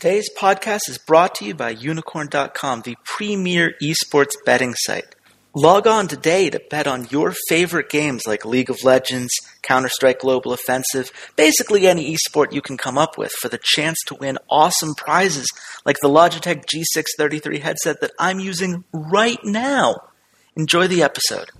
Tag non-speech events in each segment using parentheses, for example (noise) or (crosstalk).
Today's podcast is brought to you by unikrn.com, the premier esports betting site. Log on today to bet on your favorite games like League of Legends, Counter Strike Global Offensive, basically any esport you can come up with for the chance to win awesome prizes like the Logitech G633 headset that I'm using right now. Enjoy the episode.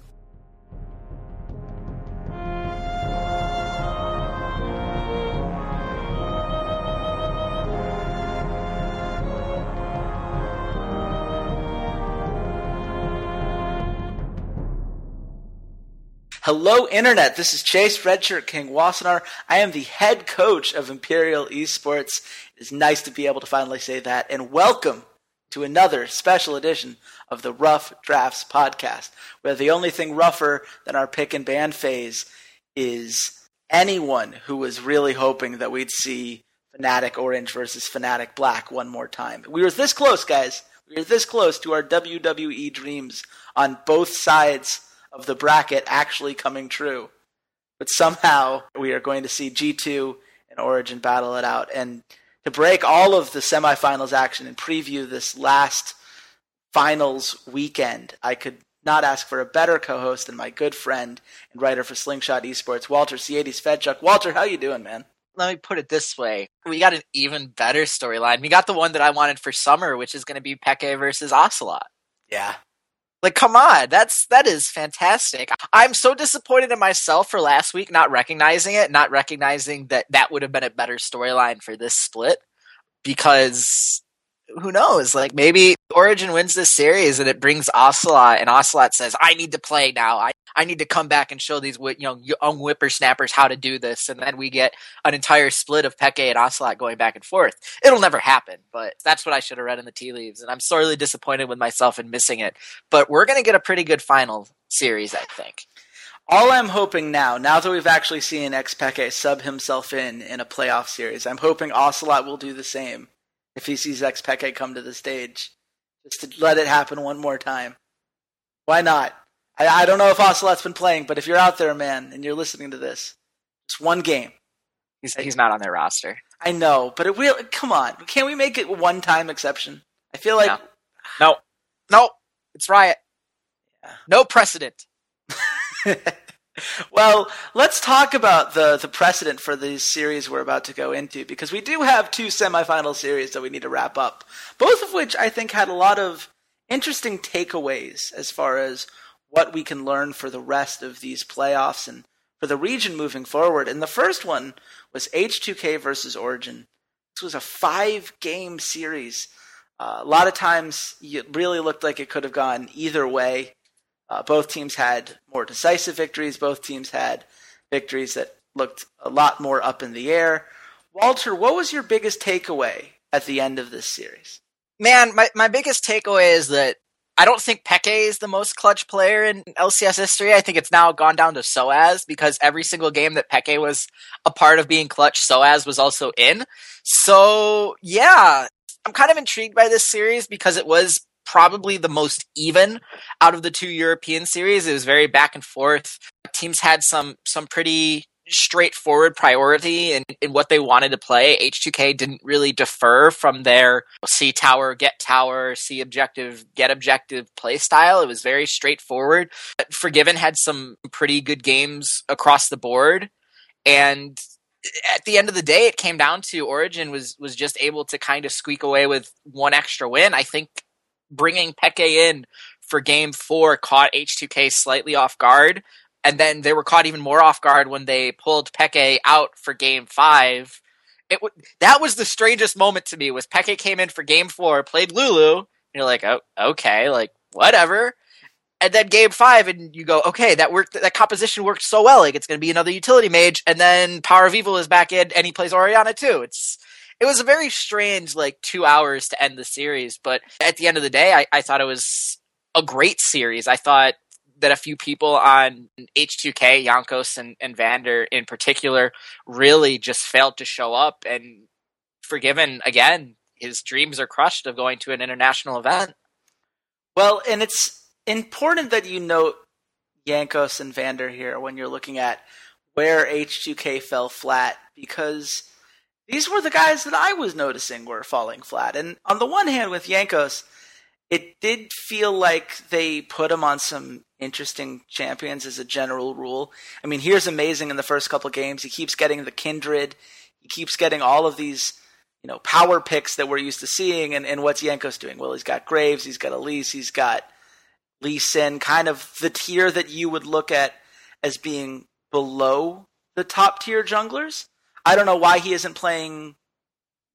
Hello, Internet. This is Chase Redshirt King Wassenaar. I am the head coach of Imperial Esports. It is nice to be able to finally say that. And welcome to another special edition of the Rough Drafts podcast, where the only thing rougher than our pick and ban phase is anyone who was really hoping that we'd see Fnatic Orange versus Fnatic Black one more time. We were this close, guys. We were this close to our WWE dreams on both sides of the bracket actually coming true. But somehow we are going to see G2 and Origin battle it out. And to break all of the semifinals action and preview this last finals weekend, I could not ask for a better co-host than my good friend and writer for Slingshot Esports, Walter Ciades Fedchuk. Walter, how you doing, man? Let me put it this way. We got an even better storyline. We got the one that I wanted for summer, which is going to be Peke versus Ocelot. Yeah, like, come on, that's that is fantastic. I'm so disappointed in myself for last week not recognizing it, not recognizing that that would have been a better storyline for this split. Because who knows? Like maybe Origin wins this series and it brings Ocelot, and Ocelot says, "I need to play now. I I need to come back and show these you know young whippersnappers how to do this." And then we get an entire split of Peke and Ocelot going back and forth. It'll never happen, but that's what I should have read in the tea leaves, and I'm sorely disappointed with myself in missing it. But we're gonna get a pretty good final series, I think. All I'm hoping now, now that we've actually seen Xpeke sub himself in in a playoff series, I'm hoping Ocelot will do the same if he sees Xpeke come to the stage, just to let it happen one more time. Why not? I, I don't know if Ocelot's been playing, but if you're out there, man, and you're listening to this, it's one game. He's he's not on their roster. I know, but it will. Come on, can't we make it one time exception? I feel like no, no, no it's riot. Yeah. No precedent. (laughs) well, let's talk about the, the precedent for the series we're about to go into because we do have two semifinal series that we need to wrap up, both of which I think had a lot of interesting takeaways as far as what we can learn for the rest of these playoffs and for the region moving forward. And the first one was H2K versus Origin. This was a five game series. Uh, a lot of times it really looked like it could have gone either way. Uh, both teams had more decisive victories. Both teams had victories that looked a lot more up in the air. Walter, what was your biggest takeaway at the end of this series? Man, my, my biggest takeaway is that I don't think Peke is the most clutch player in LCS history. I think it's now gone down to Soaz because every single game that Peke was a part of being clutch, Soaz was also in. So, yeah, I'm kind of intrigued by this series because it was probably the most even out of the two European series. It was very back and forth. Teams had some some pretty straightforward priority in, in what they wanted to play. H2K didn't really defer from their C tower, get tower, C objective, get objective play style. It was very straightforward. Forgiven had some pretty good games across the board. And at the end of the day, it came down to Origin was was just able to kind of squeak away with one extra win. I think bringing Peke in for game four caught H2K slightly off guard. And then they were caught even more off guard when they pulled Peke out for game five. It w- that was the strangest moment to me was Peke came in for game four, played Lulu, and you're like, oh, okay, like whatever. And then game five, and you go, okay, that worked. That composition worked so well. Like it's going to be another utility mage, and then Power of Evil is back in, and he plays Orianna too. It's it was a very strange like two hours to end the series, but at the end of the day, I, I thought it was a great series. I thought that a few people on H2K, Jankos and, and Vander in particular, really just failed to show up. And forgiven again, his dreams are crushed of going to an international event. Well, and it's important that you note Jankos and Vander here when you're looking at where H2K fell flat because these were the guys that I was noticing were falling flat. And on the one hand, with Jankos, it did feel like they put him on some interesting champions as a general rule. I mean, here's amazing in the first couple games. He keeps getting the Kindred. He keeps getting all of these, you know, power picks that we're used to seeing. And, and what's Jankos doing? Well, he's got Graves, he's got Elise, he's got Lee Sin, kind of the tier that you would look at as being below the top tier junglers. I don't know why he isn't playing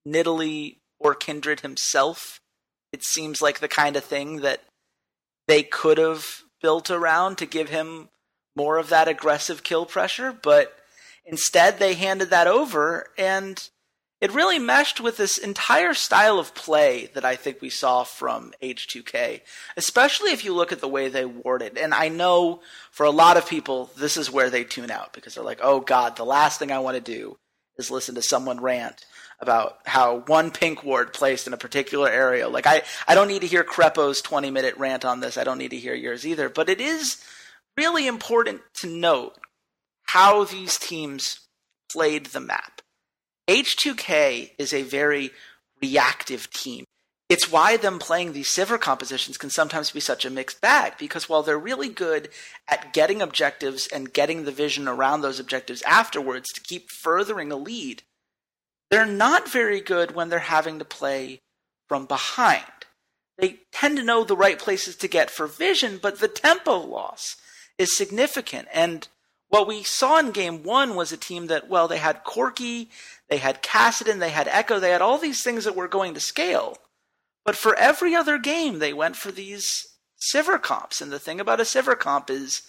Nidalee or Kindred himself. It seems like the kind of thing that they could have built around to give him more of that aggressive kill pressure, but instead they handed that over and it really meshed with this entire style of play that I think we saw from H2K, especially if you look at the way they warded. And I know for a lot of people, this is where they tune out because they're like, oh God, the last thing I want to do is listen to someone rant about how one pink ward placed in a particular area. Like I, I don't need to hear Krepo's 20 minute rant on this. I don't need to hear yours either. But it is really important to note how these teams played the map. H2K is a very reactive team. It's why them playing these Sivir compositions can sometimes be such a mixed bag, because while they're really good at getting objectives and getting the vision around those objectives afterwards to keep furthering a lead, they're not very good when they're having to play from behind. They tend to know the right places to get for vision, but the tempo loss is significant. And what we saw in game one was a team that, well, they had Corki, they had Kassadin, they had Ekko, they had all these things that were going to scale. But for every other game, they went for these Sivir comps. And the thing about a Sivir comp is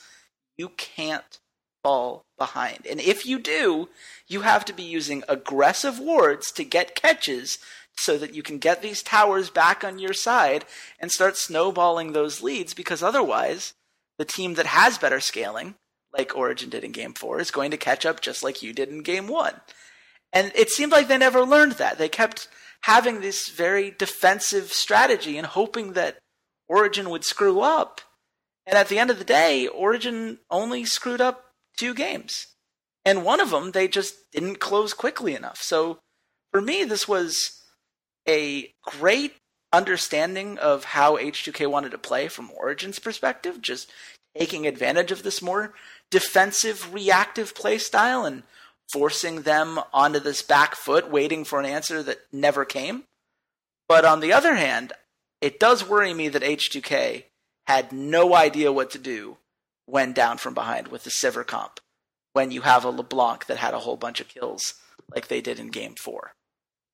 you can't fall behind. And if you do, you have to be using aggressive wards to get catches so that you can get these towers back on your side and start snowballing those leads because otherwise, the team that has better scaling like Origin did in game four, is going to catch up just like you did in game one. And it seemed like they never learned that. They kept having this very defensive strategy and hoping that Origin would screw up. And at the end of the day, Origin only screwed up two games. And one of them, they just didn't close quickly enough. So for me, this was a great understanding of how H2K wanted to play from Origin's perspective, just taking advantage of this more defensive, reactive play style and forcing them onto this back foot, waiting for an answer that never came. But on the other hand, it does worry me that H2K had no idea what to do when down from behind with the Sivir comp when you have a LeBlanc that had a whole bunch of kills like they did in game four.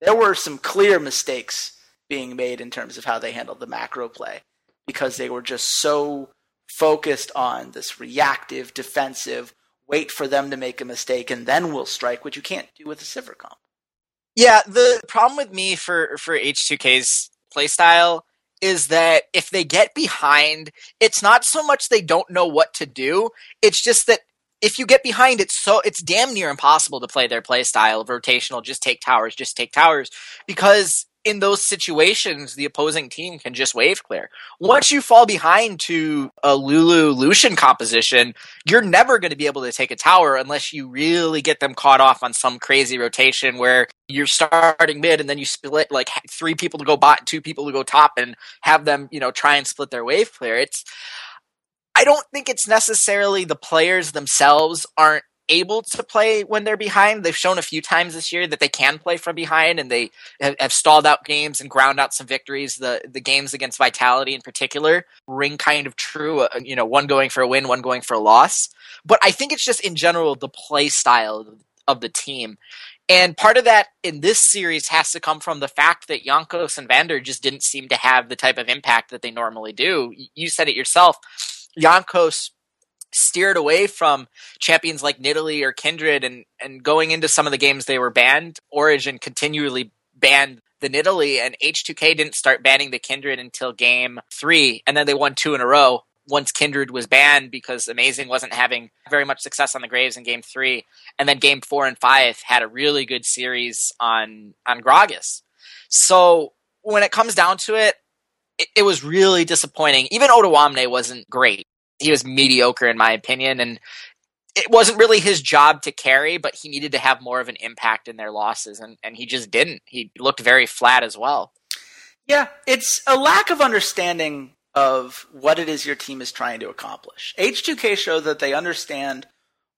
There were some clear mistakes being made in terms of how they handled the macro play because they were just so focused on this reactive, defensive, wait for them to make a mistake and then we'll strike, which you can't do with a Sivir comp. Yeah, the problem with me for for H2K's playstyle is that if they get behind, it's not so much they don't know what to do, it's just that if you get behind it's so it's damn near impossible to play their play style of rotational just take towers just take towers because in those situations, the opposing team can just wave clear. Once you fall behind to a Lulu Lucian composition, you're never going to be able to take a tower unless you really get them caught off on some crazy rotation where you're starting mid and then you split like three people to go bot, two people to go top, and have them, you know, try and split their wave clear. It's I don't think it's necessarily the players themselves aren't able to play when they're behind. They've shown a few times this year that they can play from behind, and they have, have, stalled out games and ground out some victories. The the games against Vitality in particular ring kind of true. Uh, you know, one going for a win, one going for a loss. But I think it's just in general the play style of the team. And part of that in this series has to come from the fact that Jankos and Vander just didn't seem to have the type of impact that they normally do. You said it yourself. Jankos steered away from champions like Nidalee or Kindred and, and going into some of the games they were banned, Origin continually banned the Nidalee and H2K didn't start banning the Kindred until game three, and then they won two in a row once Kindred was banned because Amazing wasn't having very much success on the Graves in game three. And then game four and five had a really good series on on Gragas. So when it comes down to it, it, it was really disappointing. Even Odoamne wasn't great he was mediocre in my opinion. And it wasn't really his job to carry, but he needed to have more of an impact in their losses, and, and he just didn't. He looked very flat as well. Yeah, it's a lack of understanding of what it is your team is trying to accomplish. H2K showed that they understand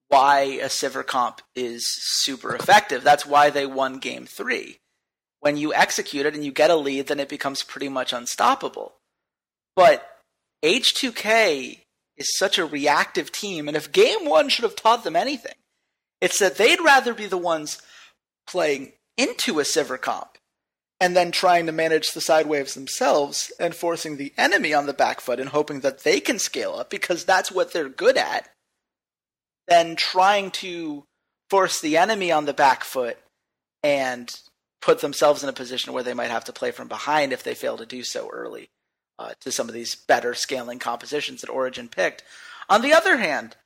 why a Sivir comp is super effective. That's why they won game three. When you execute it and you get a lead, then it becomes pretty much unstoppable. But H2K is such a reactive team, and if game one should have taught them anything, it's that they'd rather be the ones playing into a Sivir comp and then trying to manage the side waves themselves and forcing the enemy on the back foot and hoping that they can scale up because that's what they're good at, than trying to force the enemy on the back foot and put themselves in a position where they might have to play from behind if they fail to do so early uh, to some of these better scaling compositions that Origin picked. On the other hand,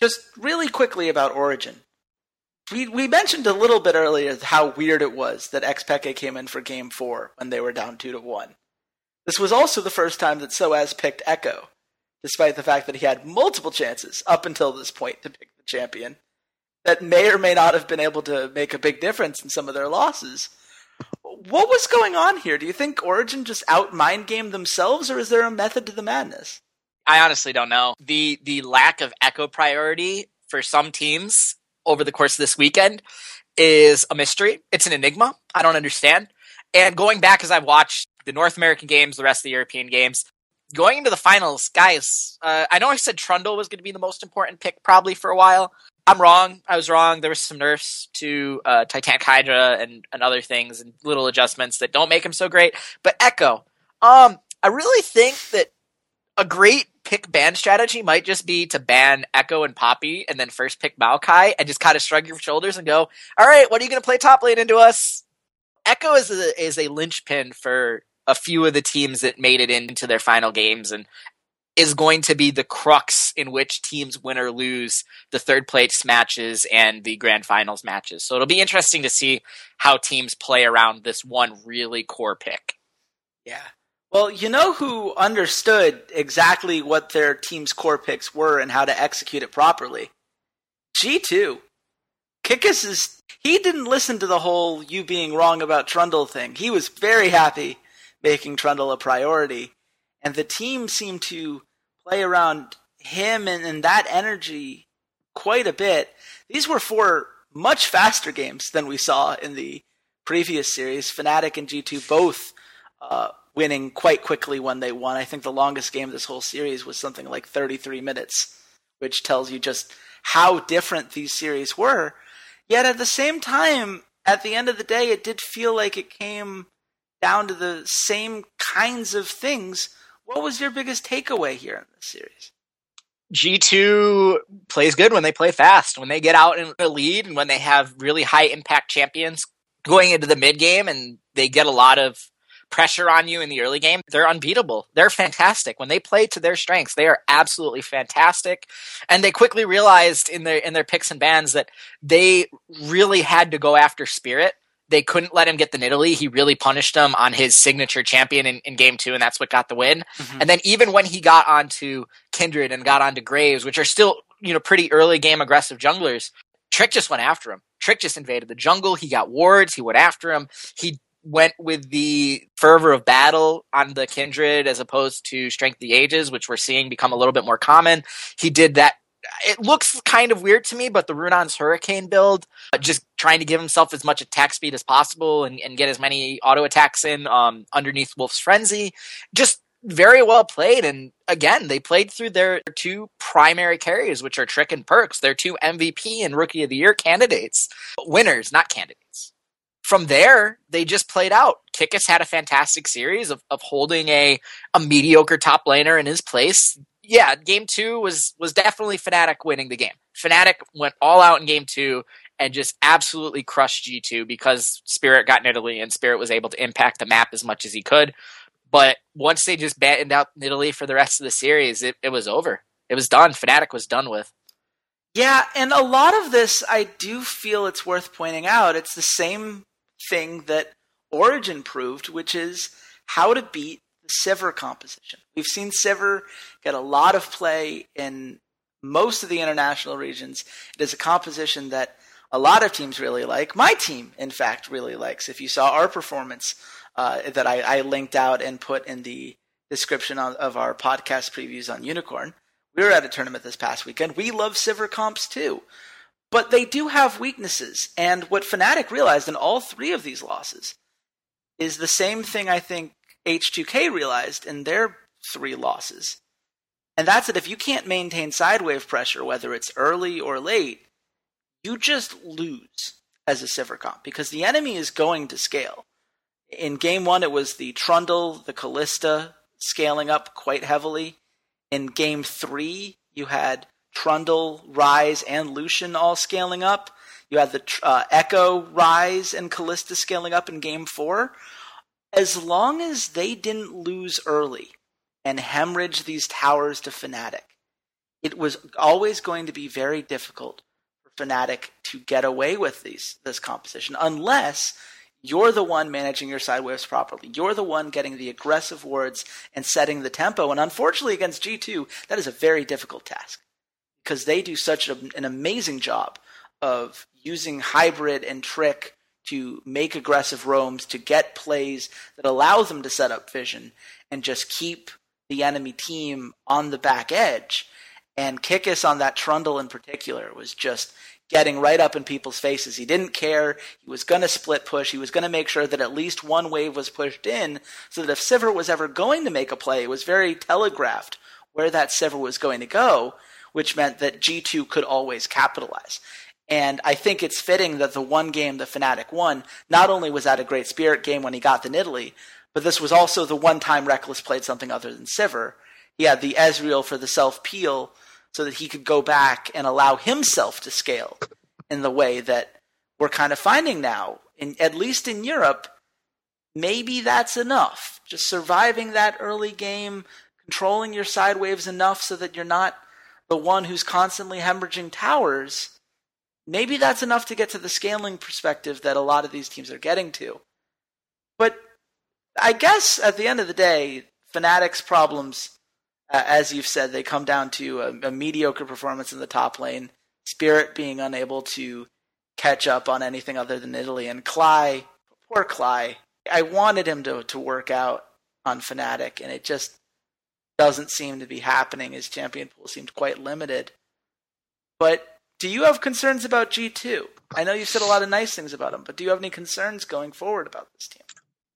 just really quickly about Origin. we we mentioned a little bit earlier how weird it was that Xpeke came in for Game Four when they were down two to one. This was also the first time that Soaz picked Ekko, despite the fact that he had multiple chances up until this point to pick the champion that may or may not have been able to make a big difference in some of their losses. What was going on here? Do you think Origin just out mind gamed themselves, or is there a method to the madness? I honestly don't know. The the lack of Ekko priority for some teams over the course of this weekend is a mystery. It's an enigma. I don't understand. And going back as I've watched the North American games, the rest of the European games, going into the finals, guys, uh, I know I said Trundle was going to be the most important pick probably for a while. I'm wrong. I was wrong. There was some nerfs to uh, Titanic Hydra and, and other things and little adjustments that don't make him so great. But Ekko, um, I really think that a great pick ban strategy might just be to ban Ekko and Poppy and then first pick Maokai and just kind of shrug your shoulders and go, all right, what are you going to play top lane into us? Ekko is a, is a linchpin for a few of the teams that made it into their final games and is going to be the crux in which teams win or lose the third place matches and the grand finals matches. So it'll be interesting to see how teams play around this one really core pick. Yeah. Well, you know who understood exactly what their team's core picks were and how to execute it properly? G2. Kikis is. He didn't listen to the whole you being wrong about Trundle thing. He was very happy making Trundle a priority. And the team seemed to play around him and, and that energy quite a bit. These were four much faster games than we saw in the previous series. Fnatic and G2 both uh, winning quite quickly when they won. I think the longest game this whole series was something like 33 minutes, which tells you just how different these series were. Yet at the same time, at the end of the day, it did feel like it came down to the same kinds of things. What was your biggest takeaway here in this series? G2 plays good when they play fast, when they get out in the lead, and when they have really high impact champions going into the mid game and they get a lot of pressure on you in the early game, they're unbeatable. They're fantastic. When they play to their strengths, they are absolutely fantastic. And they quickly realized in their in their picks and bans that they really had to go after Spirit. They couldn't let him get the Nidalee. He really punished him on his signature champion in, in game two, and that's what got the win. Mm-hmm. And then even when he got onto Kindred and got onto Graves, which are still, you know, pretty early game aggressive junglers, Trick just went after him. Trick just invaded the jungle. He got wards. He went after him. He went with the fervor of battle on the kindred as opposed to strength of the ages which we're seeing become a little bit more common he did that it looks kind of weird to me but the Runaan's hurricane build just trying to give himself as much attack speed as possible and, and get as many auto attacks in um, underneath wolf's frenzy just very well played and again they played through their two primary carries which are trick and Perkz. they're two mvp and rookie of the year candidates winners not candidates from there, they just played out. Kikis had a fantastic series of, of holding a, a mediocre top laner in his place. Yeah, game two was was definitely Fnatic winning the game. Fnatic went all out in game two and just absolutely crushed G2 because Spirit got Nidalee and Spirit was able to impact the map as much as he could. But once they just battened out Nidalee for the rest of the series, it, it was over. It was done. Fnatic was done with. Yeah, and a lot of this I do feel it's worth pointing out. It's the same thing that Origin proved, which is how to beat Sivir composition. We've seen Sivir get a lot of play in most of the international regions. It is a composition that a lot of teams really like. My team, in fact, really likes. If you saw our performance uh, that I, I, linked out and put in the description of, of our podcast previews on Unikrn, we were at a tournament this past weekend. We love Sivir comps too. But they do have weaknesses. And what Fnatic realized in all three of these losses is the same thing I think H2K realized in their three losses. And that's that if you can't maintain sidewave pressure, whether it's early or late, you just lose as a Sivir comp because the enemy is going to scale. In game one, it was the Trundle, the Kalista scaling up quite heavily. In game three, you had Trundle, Ryze, and Lucian all scaling up. You had the uh, Ekko, Ryze, and Kalista scaling up in game four. As long as they didn't lose early and hemorrhage these towers to Fnatic, it was always going to be very difficult for Fnatic to get away with these this composition unless you're the one managing your side waves properly. You're the one getting the aggressive wards and setting the tempo. And unfortunately, against G2, that is a very difficult task because they do such an amazing job of using hybrid and trick to make aggressive roams, to get plays that allow them to set up vision and just keep the enemy team on the back edge. And Kikis on that Trundle in particular was just getting right up in people's faces. He didn't care. He was going to split push. He was going to make sure that at least one wave was pushed in so that if Sivir was ever going to make a play, it was very telegraphed where that Sivir was going to go which meant that G2 could always capitalize. And I think it's fitting that the one game the Fnatic won, not only was that a great spirit game when he got the Nidalee, but this was also the one time Rekkles played something other than Sivir. He had the Ezreal for the self peel so that he could go back and allow himself to scale in the way that we're kind of finding now. In, at least in Europe, maybe that's enough. Just surviving that early game, controlling your side waves enough so that you're not the one who's constantly hemorrhaging towers, maybe that's enough to get to the scaling perspective that a lot of these teams are getting to. But I guess at the end of the day, Fnatic's problems, uh, as you've said, they come down to a, a mediocre performance in the top lane, Spirit being unable to catch up on anything other than Nidalee, and Klaj, poor Klaj. I wanted him to to work out on Fnatic, and it just doesn't seem to be happening. His champion pool seemed quite limited. But do you have concerns about G2? I know you said a lot of nice things about them, but do you have any concerns going forward about this team?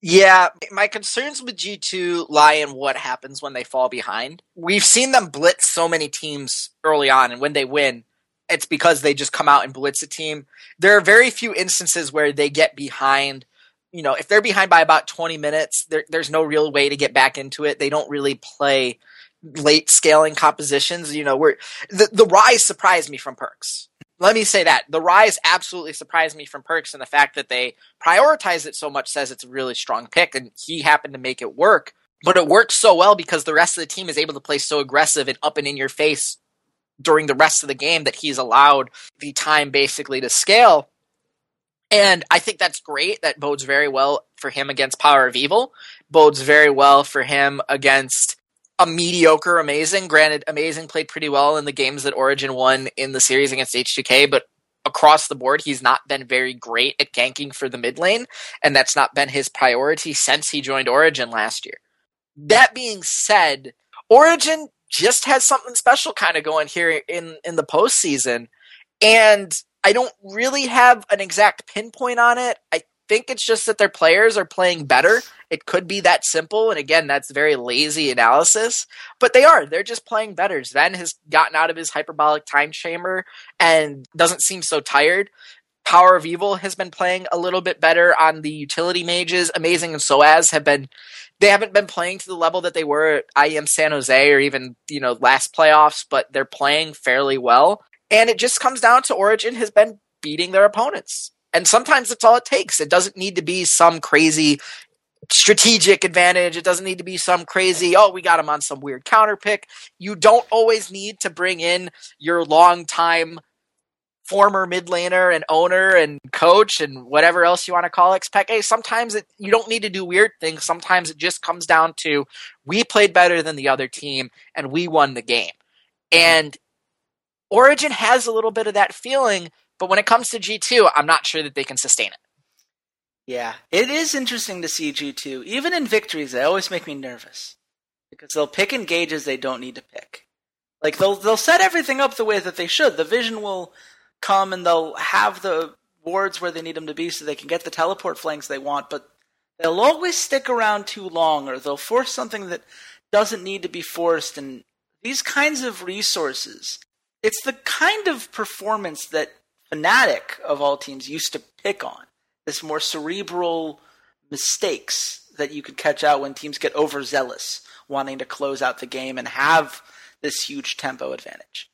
Yeah, my concerns with G2 lie in what happens when they fall behind. We've seen them blitz so many teams early on, and when they win, it's because they just come out and blitz a team. There are very few instances where they get behind you know, if they're behind by about 20 minutes, there, there's no real way to get back into it. They don't really play late scaling compositions. You know, where the, the Ryze surprised me from Perkz. Let me say that. The Ryze absolutely surprised me from Perkz, and the fact that they prioritize it so much says it's a really strong pick, and he happened to make it work. But it works so well because the rest of the team is able to play so aggressive and up and in your face during the rest of the game that he's allowed the time basically to scale and I think that's great. That bodes very well for him against Power of Evil. Bodes very well for him against a mediocre Amazing. Granted, Amazing played pretty well in the games that Origin won in the series against H2K, but across the board, he's not been very great at ganking for the mid lane, and that's not been his priority since he joined Origin last year. That being said, Origin just has something special kind of going here in, in the postseason. And I don't really have an exact pinpoint on it. I think it's just that their players are playing better. It could be that simple. And again, that's very lazy analysis, but they are. They're just playing better. Sven has gotten out of his hyperbolic time chamber and doesn't seem so tired. Power of Evil has been playing a little bit better on the utility mages. Amazing and Soaz have been they haven't been playing to the level that they were at IEM San Jose or even, you know, last playoffs, but they're playing fairly well. And it just comes down to Origin has been beating their opponents. And sometimes that's all it takes. It doesn't need to be some crazy strategic advantage. It doesn't need to be some crazy, oh, we got him on some weird counter pick. You don't always need to bring in your long-time former mid laner and owner and coach and whatever else you want to call Xpeke. Sometimes it, you don't need to do weird things. Sometimes it just comes down to we played better than the other team and we won the game. And Origin has a little bit of that feeling, but when it comes to G2, I'm not sure that they can sustain it. Yeah, it is interesting to see G2. Even in victories, they always make me nervous because they'll pick engages they don't need to pick. Like they'll they'll set everything up the way that they should. The vision will come and they'll have the wards where they need them to be so they can get the teleport flanks they want, but they'll always stick around too long or they'll force something that doesn't need to be forced and these kinds of resources it's the kind of performance that Fnatic of all teams used to pick on. This more cerebral mistakes that you could catch out when teams get overzealous, wanting to close out the game and have this huge tempo advantage.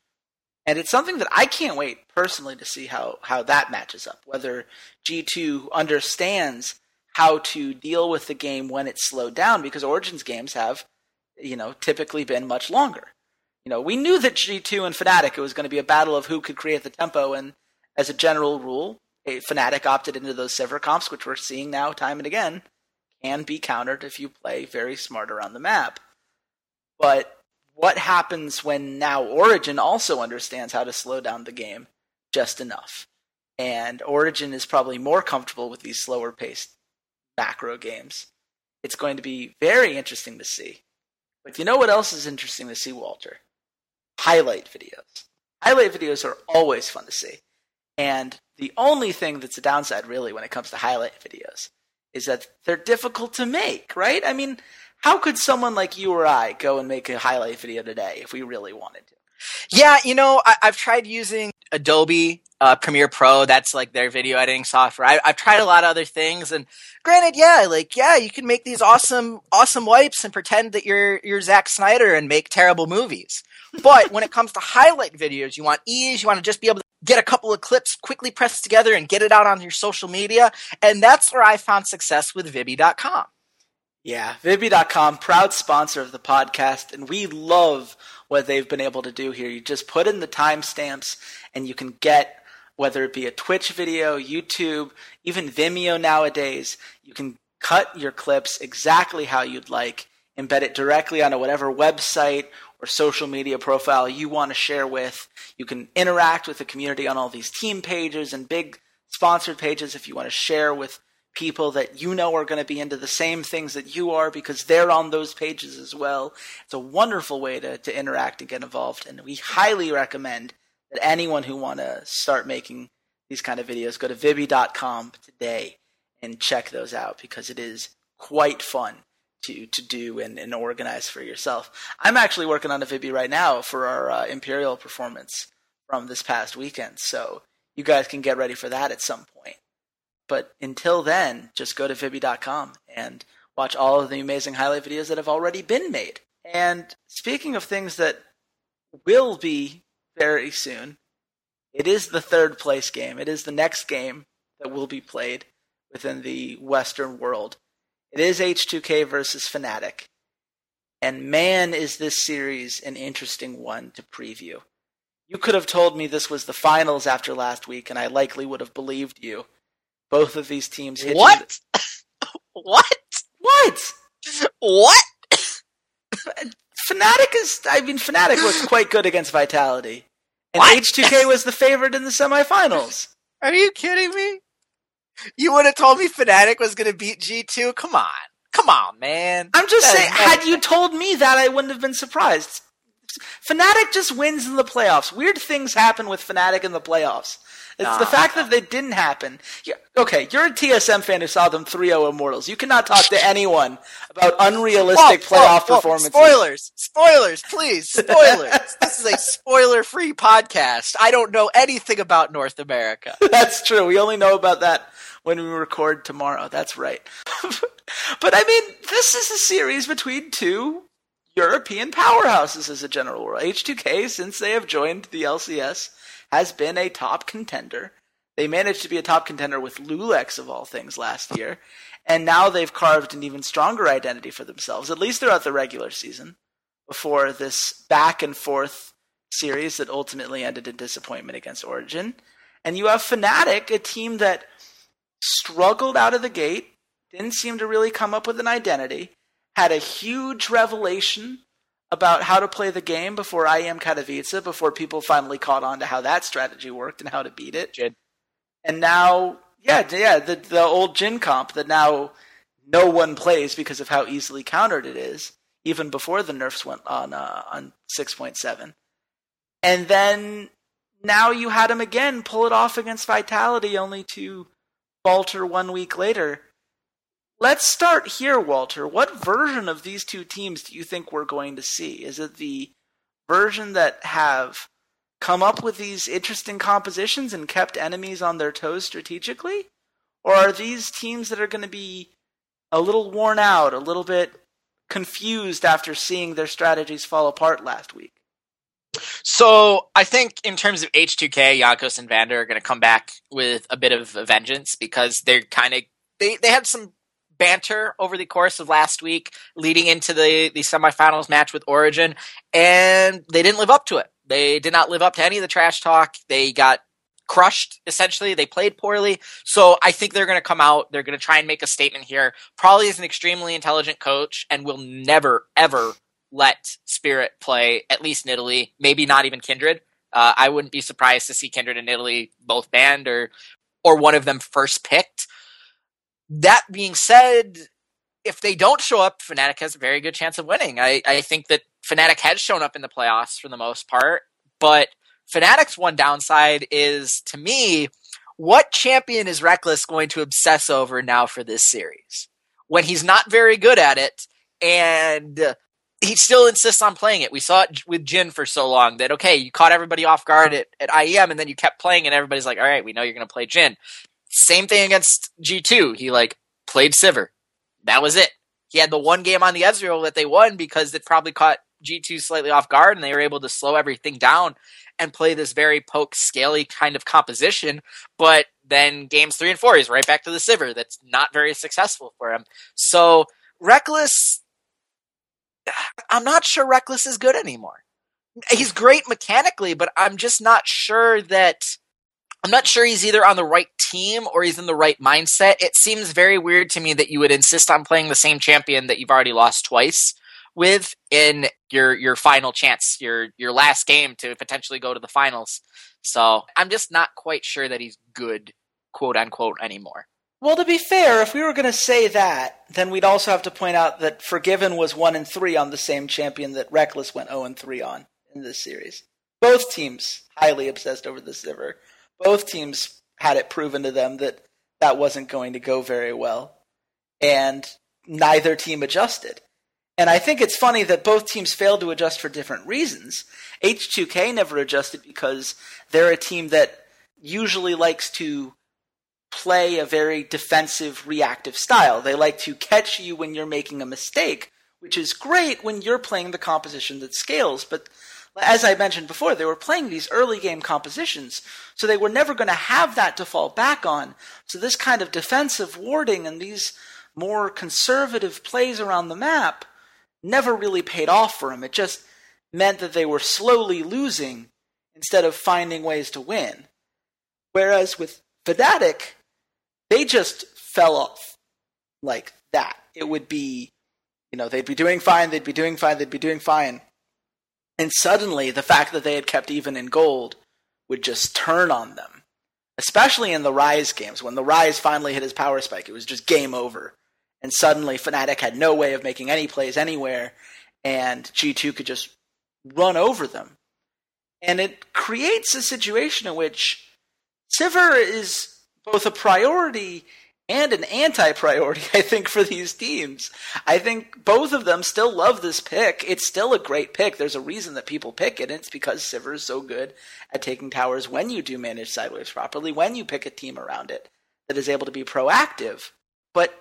And it's something that I can't wait personally to see how, how that matches up. Whether G2 understands how to deal with the game when it's slowed down, because Origins games have, you know, typically been much longer. You know, we knew that G2 and Fnatic it was going to be a battle of who could create the tempo, and as a general rule, Fnatic opted into those Sivir comps, which we're seeing now time and again, can be countered if you play very smart around the map. But what happens when now Origin also understands how to slow down the game just enough? And Origin is probably more comfortable with these slower paced macro games. It's going to be very interesting to see. But you know what else is interesting to see, Walter? highlight videos. Highlight videos are always fun to see. And the only thing that's a downside, really, when it comes to highlight videos is that they're difficult to make, right? I mean, how could someone like you or I go and make a highlight video today if we really wanted to? Yeah, you know, I, have tried using Adobe uh, Premiere Pro. That's like their video editing software. I, have tried a lot of other things, and granted, yeah, like yeah, you can make these awesome, awesome wipes and pretend that you're you're Zack Snyder and make terrible movies. But when it comes to highlight videos, you want ease. You want to just be able to get a couple of clips quickly pressed together and get it out on your social media, and that's where I found success with Vibby.com. Yeah, Vibby.com, proud sponsor of the podcast, and we love what they've been able to do here. You just put in the timestamps and you can get whether it be a Twitch video, YouTube, even Vimeo nowadays, you can cut your clips exactly how you'd like, embed it directly onto whatever website or social media profile you want to share with. You can interact with the community on all these team pages and big sponsored pages if you want to share with people that you know are going to be into the same things that you are because they're on those pages as well. It's a wonderful way to, to interact and get involved. And we highly recommend that anyone who want to start making these kind of videos go to Vibby.com today and check those out because it is quite fun to, to do and, and organize for yourself. I'm actually working on a Vibby right now for our uh, Imperial performance from this past weekend. So you guys can get ready for that at some point. But until then, just go to Vibby.com and watch all of the amazing highlight videos that have already been made. And speaking of things that will be very soon, it is the third place game. It is the next game that will be played within the Western world. It is H2K versus Fnatic. And man, is this series an interesting one to preview. You could have told me this was the finals after last week, and I likely would have believed you. Both of these teams hit (laughs) What? what? What? What? (laughs) Fnatic is. I mean, Fnatic was quite good against Vitality, and what? H2K was the favorite in the semifinals. Are you kidding me? You would have told me Fnatic was going to beat G2. Come on, come on, man. I'm just that saying. Had you (laughs) told me that, I wouldn't have been surprised. Fnatic just wins in the playoffs. Weird things happen with Fnatic in the playoffs. It's nah, the fact nah. that they didn't happen. You're, okay, you're a TSM fan who saw them 3-0 Immortals. You cannot talk to anyone about unrealistic whoa, playoff whoa, whoa. performances. Spoilers, spoilers, please, (laughs) spoilers. this is a spoiler-free podcast. I don't know anything about North America. (laughs) That's true. We only know about that when we record tomorrow. That's right. (laughs) but I mean, this is a series between two European powerhouses as a general rule. H2K, since they have joined the LCS, has been a top contender. They managed to be a top contender with Lulex of all things last year, and now they've carved an even stronger identity for themselves, at least throughout the regular season, before this back and forth series that ultimately ended in disappointment against Origin. And you have Fnatic, a team that struggled out of the gate, didn't seem to really come up with an identity, had a huge revelation about how to play the game before IEM Katowice, before people finally caught on to how that strategy worked and how to beat it. Jhin. And now, yeah, yeah, the the old Jhin comp that now no one plays because of how easily countered it is, even before the nerfs went on uh, on six point seven. And then now you had him again pull it off against Vitality, only to falter one week later. Let's start here, Walter. What version of these two teams do you think we're going to see? Is it the version that have come up with these interesting compositions and kept enemies on their toes strategically? Or are these teams that are going to be a little worn out, a little bit confused after seeing their strategies fall apart last week? So I think in terms of H2K, Jankos and Vander are going to come back with a bit of a vengeance because they're kind of they they had some banter over the course of last week leading into the the semifinals match with Origin and they didn't live up to it. They did not live up to any of the trash talk. They got crushed essentially. They played poorly. So I think they're going to come out. They're going to try and make a statement here. Probably is an extremely intelligent coach and will never ever let Spirit play, at least in Nidalee, maybe not even Kindred. Uh, I wouldn't be surprised to see Kindred and Nidalee both banned or or one of them first picked. That being said, if they don't show up, Fnatic has a very good chance of winning. I, I think that Fnatic has shown up in the playoffs for the most part, but Fnatic's one downside is to me, what champion is Rekkles going to obsess over now for this series? When he's not very good at it, and he still insists on playing it. We saw it with Jhin for so long that okay, you caught everybody off guard at, at IEM, and then you kept playing, and everybody's like, all right, we know you're going to play Jhin. Same thing against G2. He like played Sivir. That was it. He had the one game on the Ezreal that they won because it probably caught G2 slightly off guard, and they were able to slow everything down and play this very poke scaly kind of composition. But then games three and four, he's right back to the Sivir. That's not very successful for him. So Rekkles I'm not sure Rekkles is good anymore. He's great mechanically, but I'm just not sure that I'm not sure he's either on the right team or he's in the right mindset. It seems very weird to me that you would insist on playing the same champion that you've already lost twice with in your your final chance, your your last game to potentially go to the finals. So I'm just not quite sure that he's good, quote unquote, anymore. Well, to be fair, if we were going to say that, then we'd also have to point out that Forgiven was one and three on the same champion that Rekkles went zero and three on in this series. Both teams highly obsessed over the Sivir. Both teams had it proven to them that that wasn't going to go very well, and neither team adjusted. And I think it's funny that both teams failed to adjust for different reasons. H2K never adjusted because they're a team that usually likes to play a very defensive, reactive style. They like to catch you when you're making a mistake, which is great when you're playing the composition that scales. But as I mentioned before, they were playing these early game compositions, so they were never going to have that to fall back on. So this kind of defensive warding and these more conservative plays around the map never really paid off for them. It just meant that they were slowly losing instead of finding ways to win. Whereas with Fnatic, they just fell off like that. It would be, you know, they'd be doing fine, they'd be doing fine, they'd be doing fine. And suddenly, the fact that they had kept even in gold would just turn on them. Especially in the Ryze games, when the Ryze finally hit his power spike, it was just game over. And suddenly, Fnatic had no way of making any plays anywhere, and G2 could just run over them. And it creates a situation in which Sivir is both a priority and an anti-priority, (laughs) I think, for these teams. I think both of them still love this pick. It's still a great pick. There's a reason that people pick it, and it's because Sivir is so good at taking towers when you do manage sideways properly, when you pick a team around it that is able to be proactive. But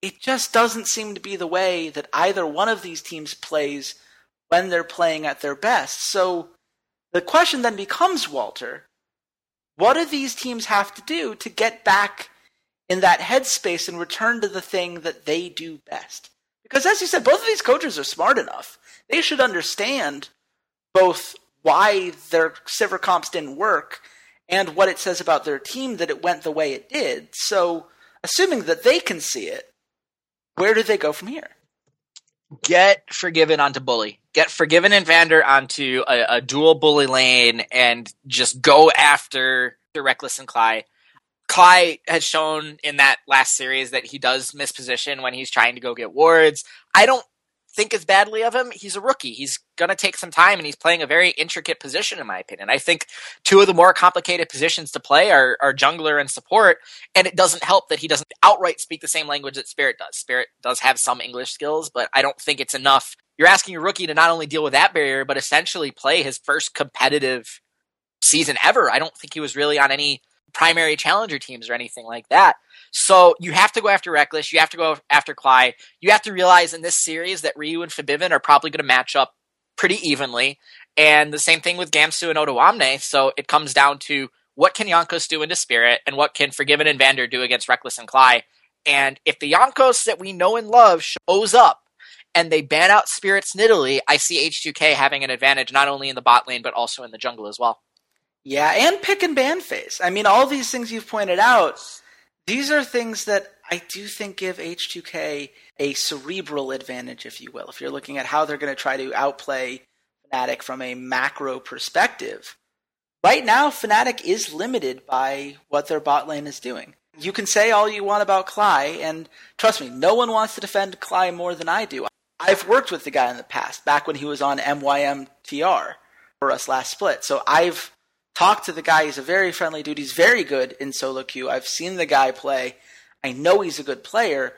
it just doesn't seem to be the way that either one of these teams plays when they're playing at their best. So the question then becomes, Walter, what do these teams have to do to get back in that headspace and return to the thing that they do best? Because as you said, both of these coaches are smart enough. They should understand both why their Sivir comps didn't work and what it says about their team that it went the way it did. So, assuming that they can see it, where do they go from here? Get forgiven onto bully get Forgiven and Vander onto a, a dual bully lane and just go after the Rekkles and Klaj. Klaj has shown in that last series that he does miss position when he's trying to go get wards. I don't think as badly of him. He's a rookie. He's going to take some time and he's playing a very intricate position, in my opinion. I think two of the more complicated positions to play are, are jungler and support. And it doesn't help that he doesn't outright speak the same language that Spirit does. Spirit does have some English skills, but I don't think it's enough. You're asking a rookie to not only deal with that barrier, but essentially play his first competitive season ever. I don't think he was really on any primary challenger teams or anything like that. So you have to go after Rekkles. You have to go after Klaj. You have to realize in this series that Ryu and Febiven are probably going to match up pretty evenly. And the same thing with Gamsu and Odoamne. So it comes down to what can Jankos do into Spirit and what can Forgiven and Vander do against Rekkles and Klaj. And if the Jankos that we know and love shows up and they ban out Spirits Nidalee, I see H2K having an advantage not only in the bot lane but also in the jungle as well. Yeah, and pick and ban phase. I mean, all these things you've pointed out, these are things that I do think give H2K a cerebral advantage, if you will. If you're looking at how they're going to try to outplay Fnatic from a macro perspective, right now Fnatic is limited by what their bot lane is doing. You can say all you want about Klaj, and trust me, no one wants to defend Klaj more than I do. I've worked with the guy in the past, back when he was on MYMTR for us last split. So I've talked to the guy. He's a very friendly dude. He's very good in solo queue. I've seen the guy play. I know he's a good player.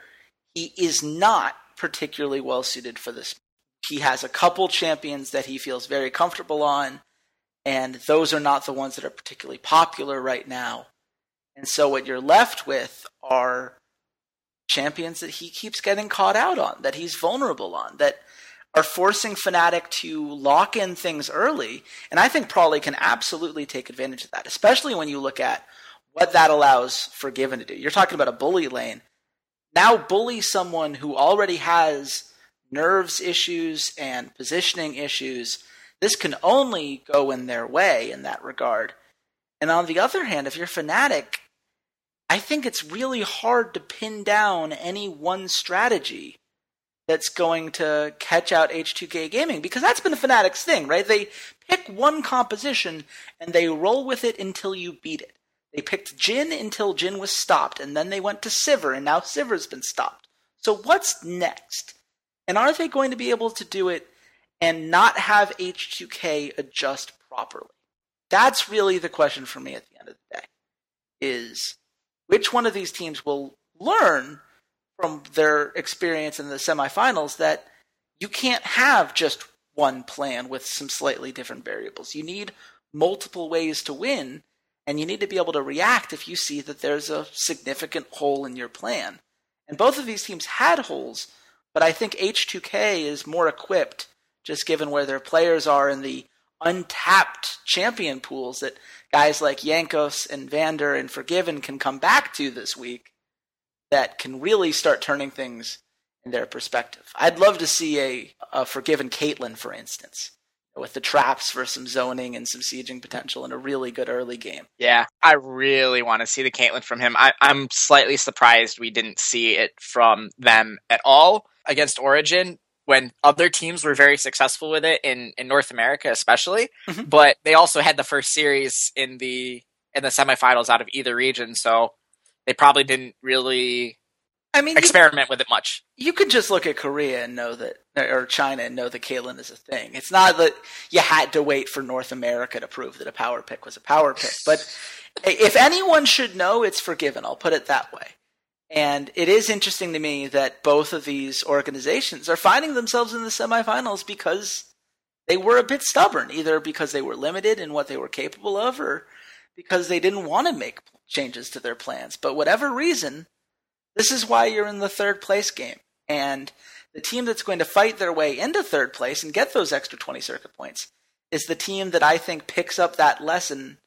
He is not particularly well suited for this. He has a couple champions that he feels very comfortable on, and those are not the ones that are particularly popular right now. And so what you're left with are champions that he keeps getting caught out on, that he's vulnerable on, that are forcing Fnatic to lock in things early. And I think Pr0lly can absolutely take advantage of that, especially when you look at what that allows Forgiven to do. You're talking about a bully lane. Now bully someone who already has nerves issues and positioning issues. This can only go in their way in that regard. And on the other hand, if you're Fnatic, I think it's really hard to pin down any one strategy that's going to catch out H2K Gaming because that's been Fnatic's thing, right? They pick one composition and they roll with it until you beat it. They picked Jhin until Jhin was stopped, and then they went to Sivir, and now Sivir's been stopped. So what's next? And are they going to be able to do it and not have H2K adjust properly? That's really the question for me at the end of the day. Is which one of these teams will learn from their experience in the semifinals that you can't have just one plan with some slightly different variables. You need multiple ways to win, and you need to be able to react if you see that there's a significant hole in your plan. And both of these teams had holes, but I think H2K is more equipped, just given where their players are in the untapped champion pools that guys like Jankos and Vander and Forgiven can come back to this week that can really start turning things in their perspective. I'd love to see a, a forgiven Caitlyn, for instance, with the traps for some zoning and some sieging potential in a really good early game. Yeah, I really want to see the Caitlyn from him. I, I'm slightly surprised we didn't see it from them at all against Origen when other teams were very successful with it in, in North America, especially. Mm-hmm. But they also had the first series in the in the semifinals out of either region, so they probably didn't really I mean, experiment you, with it much. You could just look at Korea and know that, or China and know that Caitlyn is a thing. It's not that you had to wait for North America to prove that a power pick was a power pick. But (laughs) if anyone should know, it's Forgiven. I'll put it that way. And it is interesting to me that both of these organizations are finding themselves in the semifinals because they were a bit stubborn, either because they were limited in what they were capable of, or because they didn't want to make changes to their plans. But whatever reason, this is why you're in the third place game. And the team that's going to fight their way into third place and get those extra 20 circuit points is the team that I think picks up that lesson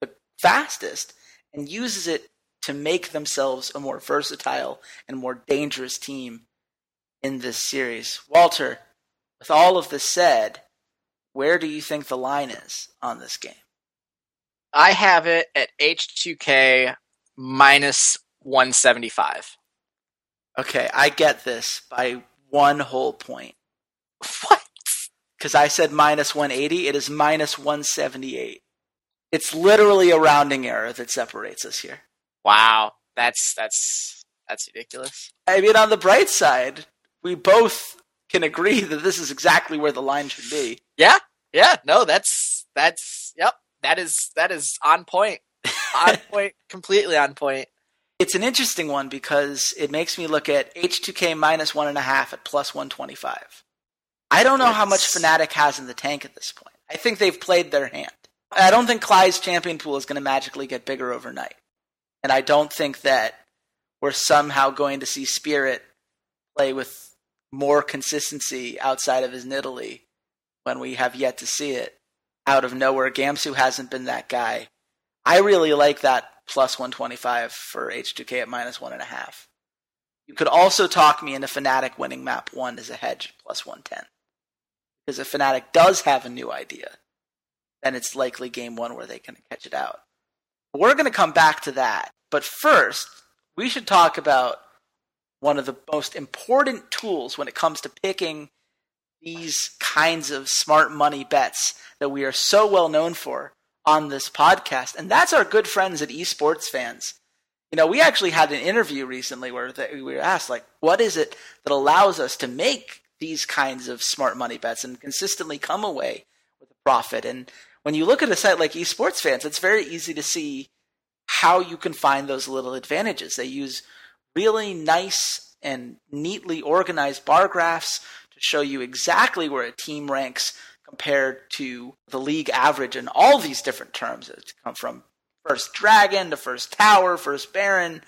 the fastest and uses it to make themselves a more versatile and more dangerous team in this series. Walter, with all of this said, where do you think the line is on this game? I have it at H2K minus 175. Okay, I get this by one whole point. What? because I said minus 180. It is minus 178. It's literally a rounding error that separates us here. Wow, that's that's that's ridiculous. I mean, on the bright side, we both can agree that this is exactly where the line should be. Yeah, yeah, no, that's that's yep, that is that is on point, on (laughs) point, completely on point. It's an interesting one because it makes me look at H2K minus one and a half at plus 125. I don't know how much Fnatic has in the tank at this point. I think they've played their hand. I don't think Klaj's champion pool is going to magically get bigger overnight. And I don't think that we're somehow going to see Spirit play with more consistency outside of his Nidalee when we have yet to see it out of nowhere. Gamsu hasn't been that guy. I really like that plus 125 for H2K at minus one and a half. You could also talk me into Fnatic winning map one as a hedge plus 110. Because if Fnatic does have a new idea, then it's likely game one where they can catch it out. We're going to come back to that. But first, we should talk about one of the most important tools when it comes to picking these kinds of smart money bets that we are so well known for on this podcast. And that's our good friends at esports fans. You know, we actually had an interview recently where we were asked, like, what is it that allows us to make these kinds of smart money bets and consistently come away with a profit? And when you look at a site like esports fans, it's very easy to see how you can find those little advantages. They use really nice and neatly organized bar graphs to show you exactly where a team ranks compared to the league average in all these different terms. It's come from first dragon to first tower, first baron,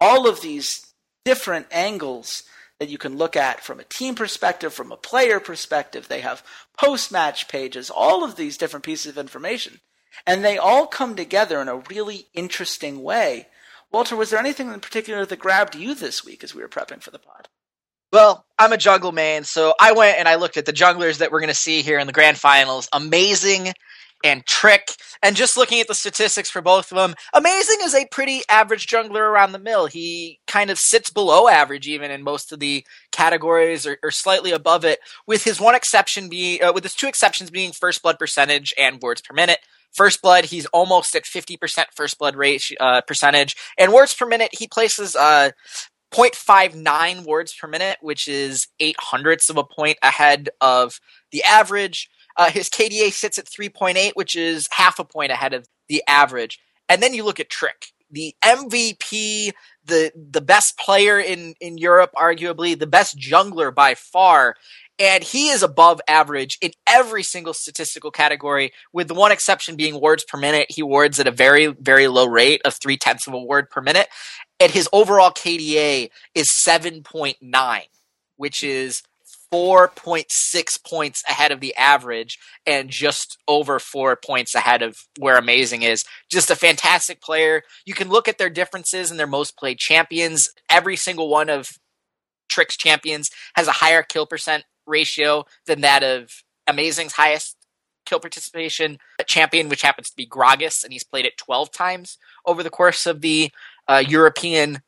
all of these different angles that you can look at from a team perspective, from a player perspective. They have post match pages, all of these different pieces of information. And they all come together in a really interesting way. Walter, was there anything in particular that grabbed you this week as we were prepping for the pod? Well, I'm a jungle man, so I went and I looked at the junglers that we're going to see here in the grand finals. Amazing and Trick, and just looking at the statistics for both of them, Amazing is a pretty average jungler around the mill. He kind of sits below average even in most of the categories, or, or slightly above it, with his one exception being, uh, with his two exceptions being first blood percentage and wards per minute. First blood, he's almost at 50% first blood rate uh, percentage, and wards per minute, he places uh, 0.59 wards per minute, which is eight hundredths of a point ahead of the average. Uh, his KDA sits at 3.8, which is half a point ahead of the average. And then you look at Trick, the MVP, the the best player in in Europe, arguably the best jungler by far, and he is above average in every single statistical category, with the one exception being wards per minute. He wards at a very, very low rate of three tenths of a ward per minute and his overall KDA is 7.9, which is 4.6 points ahead of the average and just over four points ahead of where Amazing is. Just a fantastic player. You can look at their differences and their most played champions. Every single one of Trick's champions has a higher kill percent ratio than that of Amazing's highest kill participation champion, which happens to be Gragas, and he's played it 12 times over the course of the uh, European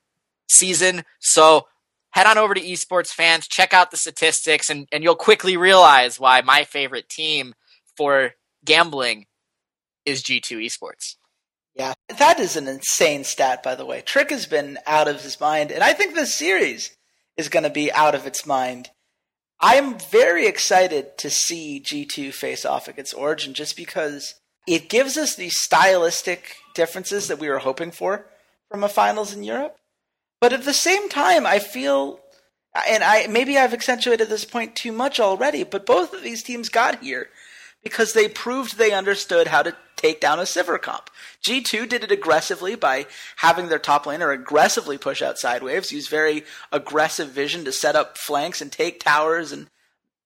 season. So head on over to esports fans, check out the statistics, and, and you'll quickly realize why my favorite team for gambling is G2 Esports. Yeah, that is an insane stat, by the way. Trick has been out of his mind, and I think this series is going to be out of its mind. I am very excited to see G2 face off against Origen just because it gives us these stylistic differences that we were hoping for from a finals in Europe. But at the same time, I feel, and I maybe I've accentuated this point too much already, but both of these teams got here because they proved they understood how to take down a Sivir comp. G2 did it aggressively by having their top laner aggressively push out side waves, use very aggressive vision to set up flanks and take towers and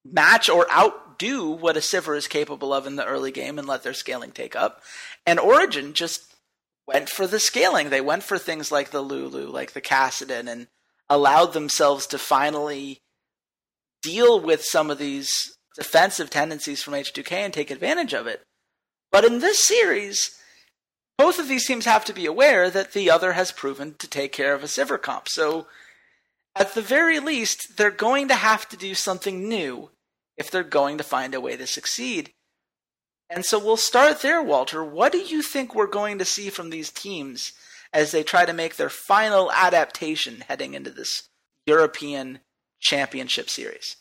match or outdo what a Sivir is capable of in the early game and let their scaling take up. And Origen just went for the scaling. They went for things like the Lulu, like the Kassadin, and allowed themselves to finally deal with some of these defensive tendencies from H2K and take advantage of it. But in this series, both of these teams have to be aware that the other has proven to take care of a Sivir comp. So, at the very least, they're going to have to do something new if they're going to find a way to succeed. And so we'll start there, Walter. What do you think we're going to see from these teams as they try to make their final adaptation heading into this European Championship Series?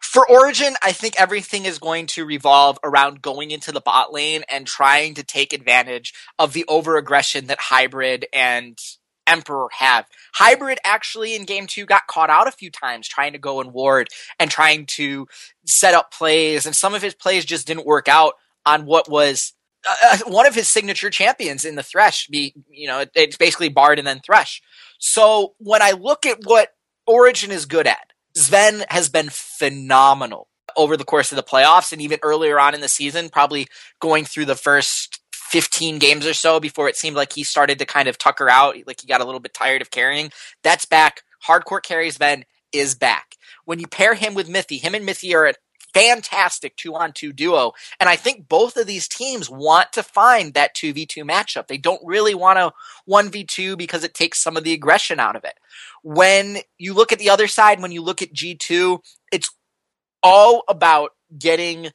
For Origen, I think everything is going to revolve around going into the bot lane and trying to take advantage of the over aggression that Hybrid and Emperor have. Hybrid actually in game two got caught out a few times trying to go and ward and trying to set up plays, and some of his plays just didn't work out on what was uh, uh one of his signature champions in the Thresh. Be you know, it, it's basically Bard and then Thresh. So when I look at what Origen is good at, Zven has been phenomenal over the course of the playoffs and even earlier on in the season, probably going through the first 15 games or so before it seemed like he started to kind of tucker out, like he got a little bit tired of carrying. That's back. Hardcore carries Zven is back. When you pair him with Mithy, him and Mithy are a fantastic two on two duo. And I think both of these teams want to find that 2v2 matchup. They don't really want a 1v2 because it takes some of the aggression out of it. When you look at the other side, when you look at G2, it's all about getting